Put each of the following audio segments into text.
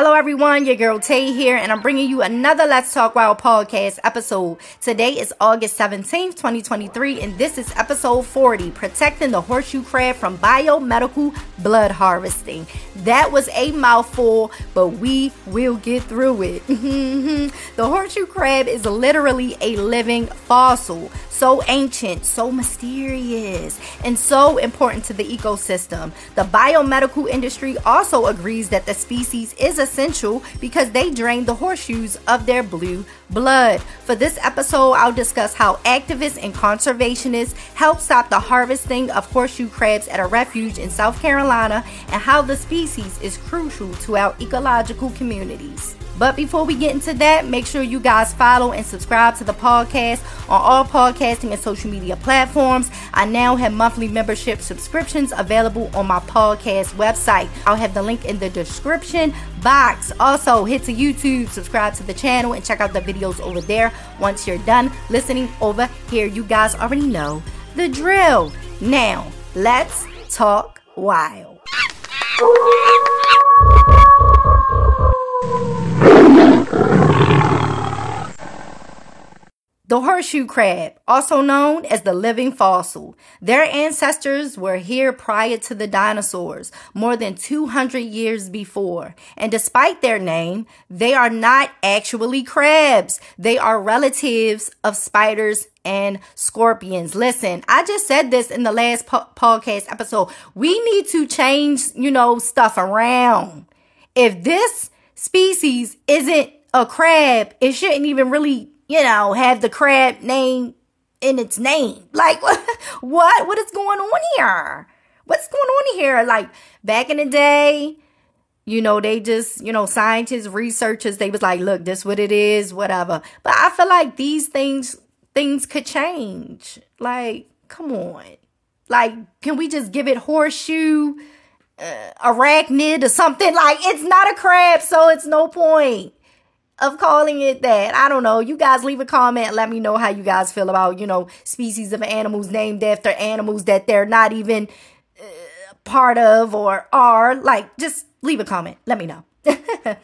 Hello, everyone. Your girl Tay here, and I'm bringing you another Let's Talk Wild podcast episode. Today is August 17th, 2023, and this is episode 40 Protecting the Horseshoe Crab from Biomedical Blood Harvesting. That was a mouthful, but we will get through it. the horseshoe crab is literally a living fossil so ancient, so mysterious, and so important to the ecosystem. The biomedical industry also agrees that the species is essential because they drain the horseshoes of their blue blood. For this episode, I'll discuss how activists and conservationists help stop the harvesting of horseshoe crabs at a refuge in South Carolina and how the species is crucial to our ecological communities. But before we get into that, make sure you guys follow and subscribe to the podcast on all podcasting and social media platforms. I now have monthly membership subscriptions available on my podcast website. I'll have the link in the description box. Also, hit to YouTube, subscribe to the channel, and check out the videos over there. Once you're done listening over here, you guys already know the drill. Now, let's talk wild. The horseshoe crab, also known as the living fossil. Their ancestors were here prior to the dinosaurs, more than 200 years before. And despite their name, they are not actually crabs. They are relatives of spiders and scorpions. Listen, I just said this in the last po- podcast episode. We need to change, you know, stuff around. If this species isn't a crab, it shouldn't even really you know, have the crab name in its name. Like, what? What is going on here? What's going on here? Like, back in the day, you know, they just, you know, scientists, researchers, they was like, look, this what it is, whatever. But I feel like these things, things could change. Like, come on. Like, can we just give it horseshoe, uh, arachnid or something? Like, it's not a crab, so it's no point of calling it that. I don't know. You guys leave a comment. Let me know how you guys feel about, you know, species of animals named after animals that they're not even uh, part of or are. Like, just leave a comment. Let me know.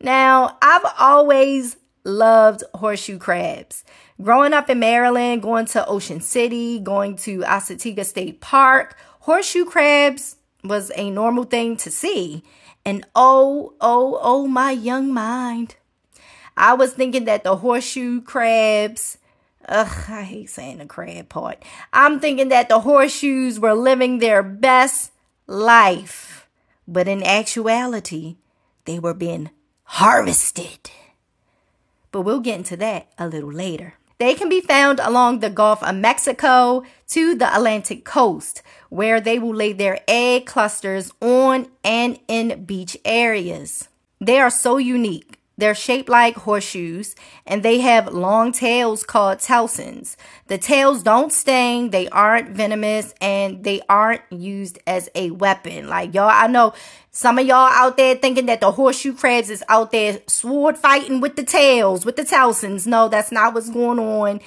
now, I've always loved horseshoe crabs. Growing up in Maryland, going to Ocean City, going to Assateague State Park, horseshoe crabs was a normal thing to see. And oh, oh, oh, my young mind I was thinking that the horseshoe crabs, ugh, I hate saying the crab part. I'm thinking that the horseshoes were living their best life, but in actuality, they were being harvested. But we'll get into that a little later. They can be found along the Gulf of Mexico to the Atlantic coast, where they will lay their egg clusters on and in beach areas. They are so unique they're shaped like horseshoes and they have long tails called telsons. The tails don't sting, they aren't venomous, and they aren't used as a weapon. Like y'all, I know some of y'all out there thinking that the horseshoe crabs is out there sword fighting with the tails, with the telsons. No, that's not what's going on.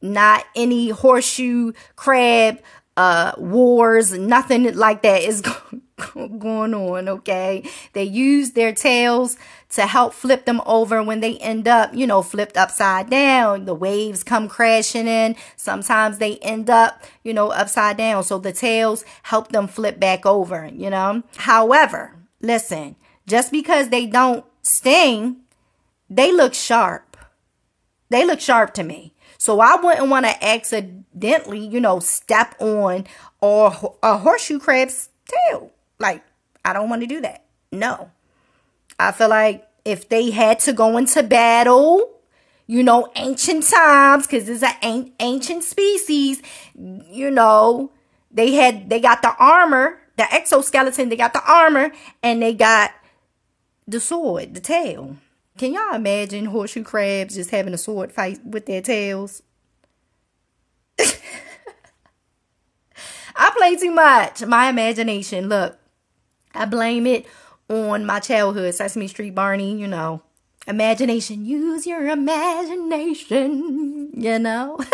Not any horseshoe crab uh wars, nothing like that is going on, okay? They use their tails to help flip them over when they end up, you know, flipped upside down. The waves come crashing in. Sometimes they end up, you know, upside down. So the tails help them flip back over, you know? However, listen, just because they don't sting, they look sharp. They look sharp to me. So I wouldn't want to accidentally, you know, step on or a horseshoe crab's tail. Like, I don't want to do that. No. I feel like if they had to go into battle, you know, ancient times, because it's an ancient species, you know, they had, they got the armor, the exoskeleton, they got the armor, and they got the sword, the tail. Can y'all imagine horseshoe crabs just having a sword fight with their tails? I play too much. My imagination. Look, I blame it on my childhood, Sesame Street Barney, you know. Imagination, use your imagination, you know.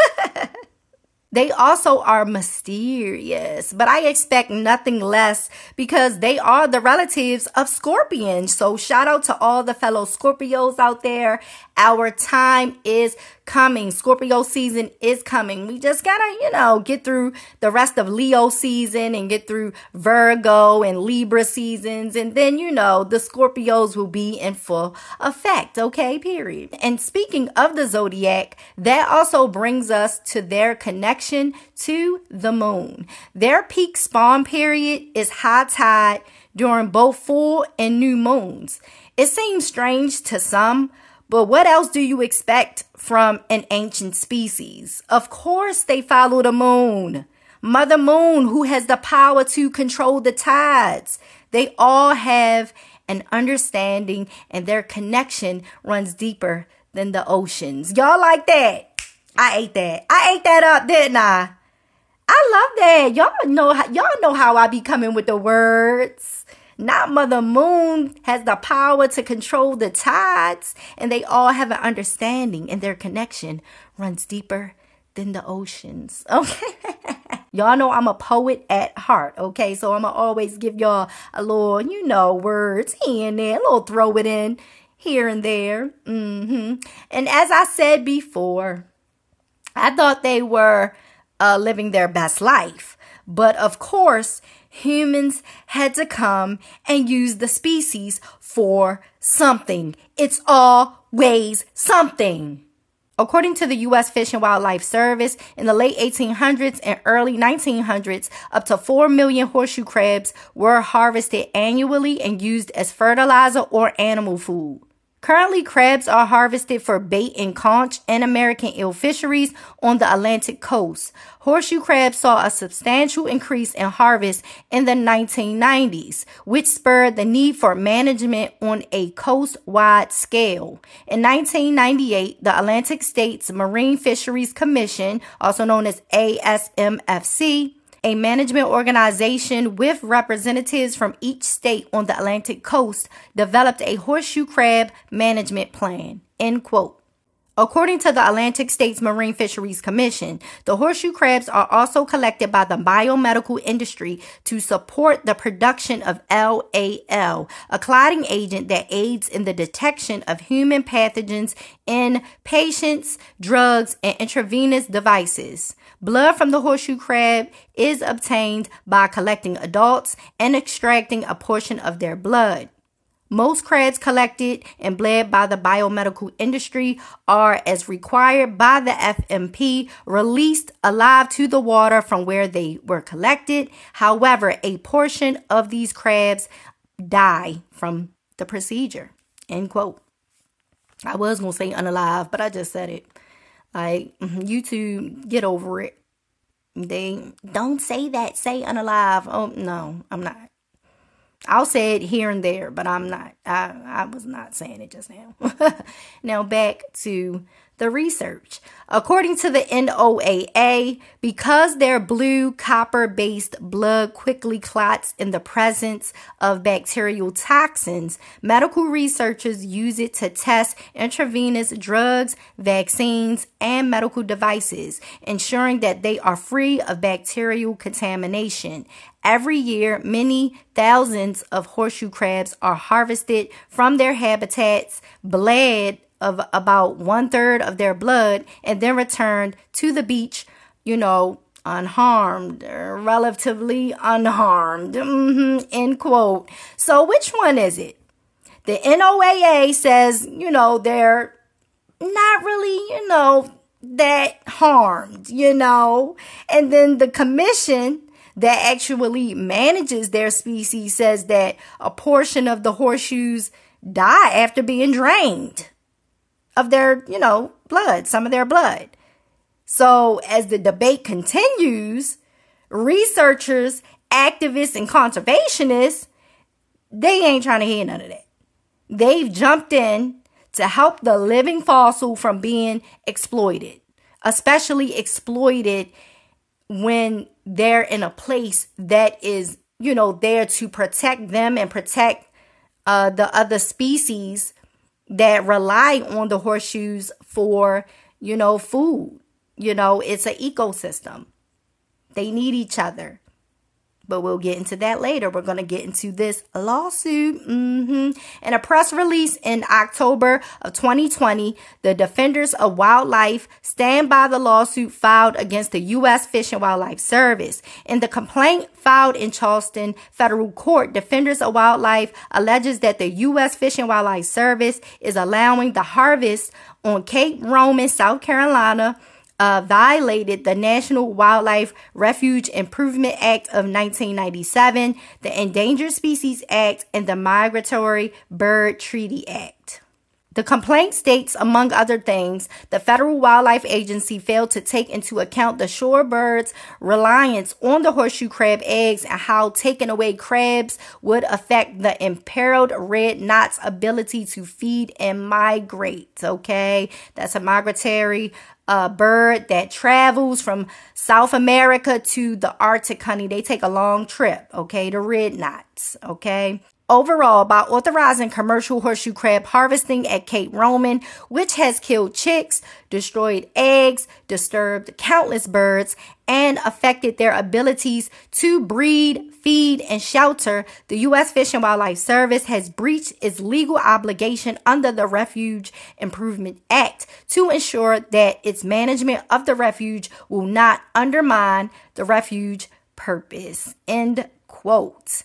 They also are mysterious, but I expect nothing less because they are the relatives of scorpions. So shout out to all the fellow Scorpios out there. Our time is coming. Scorpio season is coming. We just gotta, you know, get through the rest of Leo season and get through Virgo and Libra seasons. And then, you know, the Scorpios will be in full effect. Okay, period. And speaking of the zodiac, that also brings us to their connection to the moon. Their peak spawn period is high tide during both full and new moons. It seems strange to some, but what else do you expect from an ancient species? Of course, they follow the moon. Mother Moon, who has the power to control the tides. They all have an understanding and their connection runs deeper than the oceans. Y'all like that? I ate that. I ate that up, didn't I? I love that. Y'all know how, y'all know how I be coming with the words. Not Mother Moon has the power to control the tides, and they all have an understanding, and their connection runs deeper than the oceans. Okay. y'all know I'm a poet at heart, okay? So I'm gonna always give y'all a little, you know, words here and there, a little throw it in here and there. Mm-hmm. And as I said before, I thought they were uh, living their best life. But of course, humans had to come and use the species for something. It's always something. According to the U.S. Fish and Wildlife Service, in the late 1800s and early 1900s, up to 4 million horseshoe crabs were harvested annually and used as fertilizer or animal food. Currently, crabs are harvested for bait and conch and American eel fisheries on the Atlantic coast. Horseshoe crabs saw a substantial increase in harvest in the 1990s, which spurred the need for management on a coast-wide scale. In 1998, the Atlantic States Marine Fisheries Commission, also known as ASMFC, a management organization with representatives from each state on the Atlantic coast developed a horseshoe crab management plan. End quote. According to the Atlantic States Marine Fisheries Commission, the horseshoe crabs are also collected by the biomedical industry to support the production of LAL, a clotting agent that aids in the detection of human pathogens in patients, drugs, and intravenous devices. Blood from the horseshoe crab is obtained by collecting adults and extracting a portion of their blood. Most crabs collected and bled by the biomedical industry are, as required by the FMP, released alive to the water from where they were collected. However, a portion of these crabs die from the procedure. End quote. I was going to say unalive, but I just said it. Like, mm-hmm, YouTube, get over it. They don't say that, say unalive. Oh, no, I'm not. I'll say it here and there, but I'm not. I, I was not saying it just now. now back to the research. According to the NOAA, because their blue copper based blood quickly clots in the presence of bacterial toxins, medical researchers use it to test intravenous drugs, vaccines, and medical devices, ensuring that they are free of bacterial contamination. Every year, many thousands of horseshoe crabs are harvested from their habitats, bled of about one third of their blood and then returned to the beach, you know, unharmed, relatively unharmed. Mm-hmm, end quote. So, which one is it? The NOAA says, you know, they're not really, you know, that harmed, you know, and then the commission that actually manages their species says that a portion of the horseshoes die after being drained of their, you know, blood, some of their blood. So as the debate continues, researchers, activists, and conservationists, they ain't trying to hear none of that. They've jumped in to help the living fossil from being exploited, especially exploited when they're in a place that is, you know, there to protect them and protect uh, the other species that rely on the horseshoes for, you know, food. You know, it's an ecosystem. They need each other but we'll get into that later. We're going to get into this lawsuit. Mm-hmm. In a press release in October of 2020, the Defenders of Wildlife stand by the lawsuit filed against the U.S. Fish and Wildlife Service. In the complaint filed in Charleston federal court, Defenders of Wildlife alleges that the U.S. Fish and Wildlife Service is allowing the harvest on Cape Romain, South Carolina, uh, violated the National Wildlife Refuge Improvement Act of 1997, the Endangered Species Act, and the Migratory Bird Treaty Act. The complaint states, among other things, the Federal Wildlife Agency failed to take into account the shorebirds' reliance on the horseshoe crab eggs and how taking away crabs would affect the imperiled red knot's ability to feed and migrate. Okay, that's a migratory uh, bird that travels from South America to the Arctic, honey. They take a long trip. Okay, the red knots. Okay. Overall, by authorizing commercial horseshoe crab harvesting at Cape Romain, which has killed chicks, destroyed eggs, disturbed countless birds, and affected their abilities to breed, feed, and shelter, the U.S. Fish and Wildlife Service has breached its legal obligation under the Refuge Improvement Act to ensure that its management of the refuge will not undermine the refuge purpose. End quote.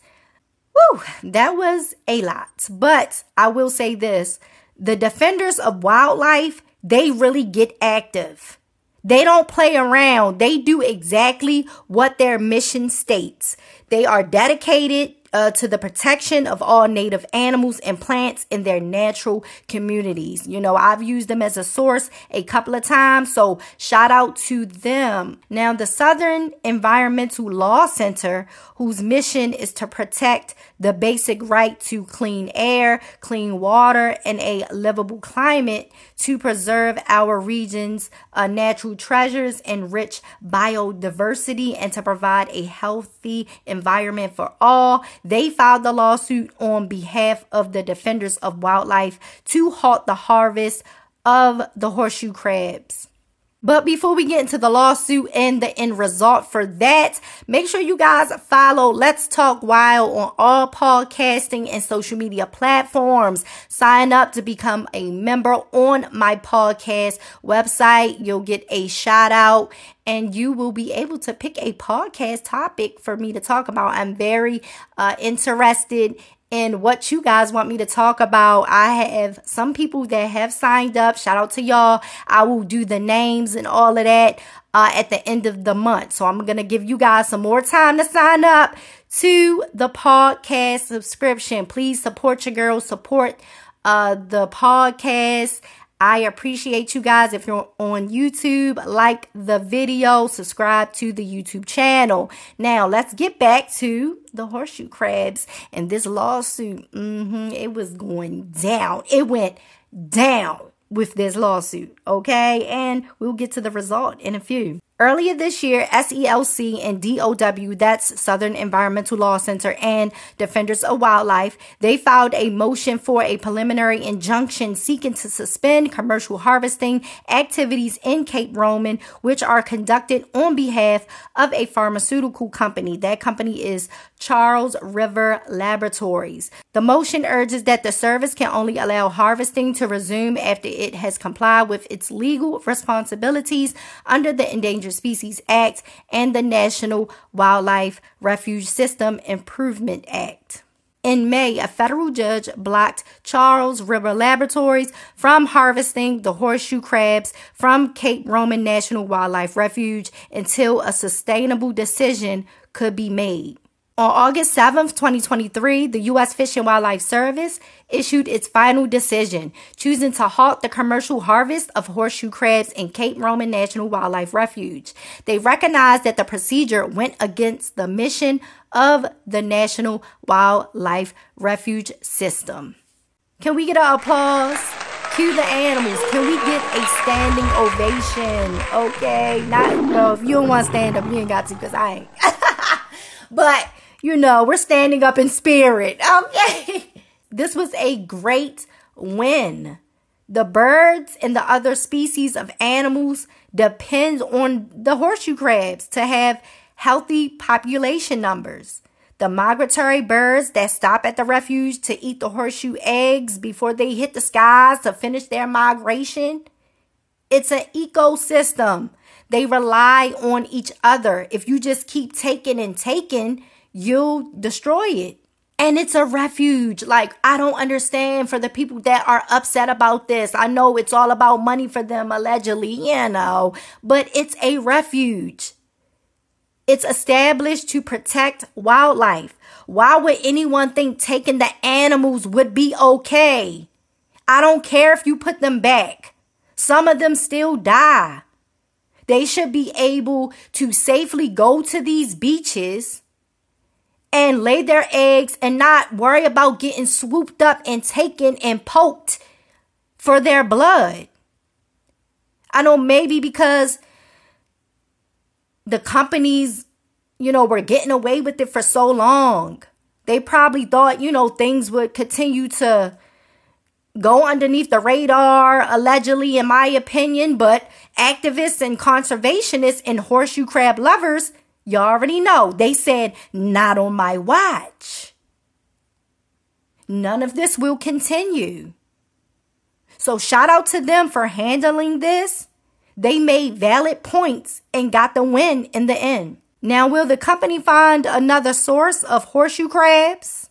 Woo, that was a lot. But I will say this the defenders of wildlife, they really get active. They don't play around. They do exactly what their mission states. They are dedicated uh, to the protection of all native animals and plants in their natural communities. You know, I've used them as a source a couple of times, so shout out to them. Now, the Southern Environmental Law Center, whose mission is to protect the basic right to clean air, clean water, and a livable climate to preserve our region's uh, natural treasures and rich biodiversity and to provide a healthy environment for all. They filed the lawsuit on behalf of the defenders of wildlife to halt the harvest of the horseshoe crabs. But before we get into the lawsuit and the end result for that, make sure you guys follow Let's Talk Wild on all podcasting and social media platforms. Sign up to become a member on my podcast website. You'll get a shout out and you will be able to pick a podcast topic for me to talk about. I'm very uh, interested and what you guys want me to talk about. I have some people that have signed up. Shout out to y'all. I will do the names and all of that uh, at the end of the month. So I'm going to give you guys some more time to sign up to the podcast subscription. Please support your girls, support uh, the podcast. I appreciate you guys. If you're on YouTube, like the video, subscribe to the YouTube channel. Now, let's get back to the horseshoe crabs and this lawsuit. Mm-hmm, it was going down. It went down with this lawsuit, okay? And we'll get to the result in a few. Earlier this year, SELC and DOW, that's Southern Environmental Law Center and Defenders of Wildlife, they filed a motion for a preliminary injunction seeking to suspend commercial harvesting activities in Cape Romain, which are conducted on behalf of a pharmaceutical company. That company is Charles River Laboratories. The motion urges that the service can only allow harvesting to resume after it has complied with its legal responsibilities under the Endangered Species Act and the National Wildlife Refuge System Improvement Act. In May, a federal judge blocked Charles River Laboratories from harvesting the horseshoe crabs from Cape Romain National Wildlife Refuge until a sustainable decision could be made. On August 7th, 2023, the U.S. Fish and Wildlife Service issued its final decision, choosing to halt the commercial harvest of horseshoe crabs in Cape Romain National Wildlife Refuge. They recognized that the procedure went against the mission of the National Wildlife Refuge System. Can we get an applause? Cue the animals. Can we get a standing ovation? Okay, not no. If you don't want to stand up, you ain't got to, cause I ain't. but you know, we're standing up in spirit. Okay. this was a great win. The birds and the other species of animals depend on the horseshoe crabs to have healthy population numbers. The migratory birds that stop at the refuge to eat the horseshoe eggs before they hit the skies to finish their migration. It's an ecosystem. They rely on each other. If you just keep taking and taking, you'll destroy it. And it's a refuge. Like, I don't understand for the people that are upset about this. I know it's all about money for them, allegedly, you know, but it's a refuge. It's established to protect wildlife. Why would anyone think taking the animals would be okay? I don't care if you put them back. Some of them still die. They should be able to safely go to these beaches and lay their eggs and not worry about getting swooped up and taken and poked for their blood. I know maybe because the companies, you know, were getting away with it for so long. They probably thought, you know, things would continue to go underneath the radar, allegedly, in my opinion. But activists and conservationists and horseshoe crab lovers, you already know, they said, not on my watch. None of this will continue. So shout out to them for handling this they made valid points and got the win in the end. Now, will the company find another source of horseshoe crabs?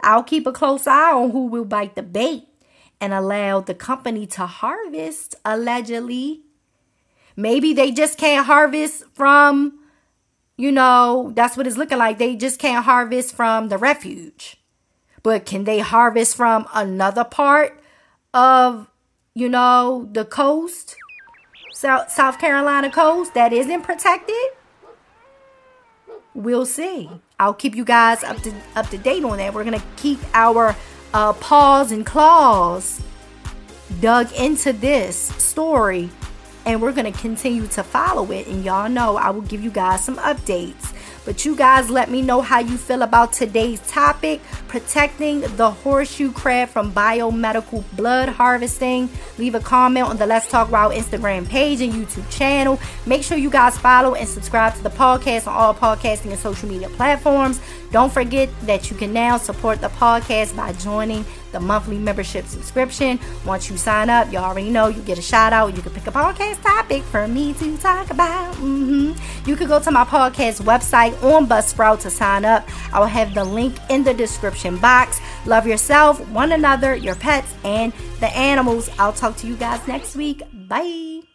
I'll keep a close eye on who will bite the bait and allow the company to harvest, allegedly. Maybe they just can't harvest from, you know, that's what it's looking like. They just can't harvest from the refuge. But can they harvest from another part of, you know, the coast? South, South Carolina coast that isn't protected? We'll see. I'll keep you guys up to up to date on that. We're gonna keep our uh, paws and claws dug into this story, and we're gonna continue to follow it. And y'all know I will give you guys some updates. But you guys let me know how you feel about today's topic protecting the horseshoe crab from biomedical blood harvesting. Leave a comment on the Let's Talk Wild Instagram page and YouTube channel. Make sure you guys follow and subscribe to the podcast on all podcasting and social media platforms. Don't forget that you can now support the podcast by joining the monthly membership subscription. Once you sign up, you already know you get a shout out. You can pick a podcast topic for me to talk about. Mm-hmm. You can go to my podcast website on Buzzsprout to sign up. I will have the link in the description box. Love yourself, one another, your pets, and the animals. I'll talk to you guys next week. Bye.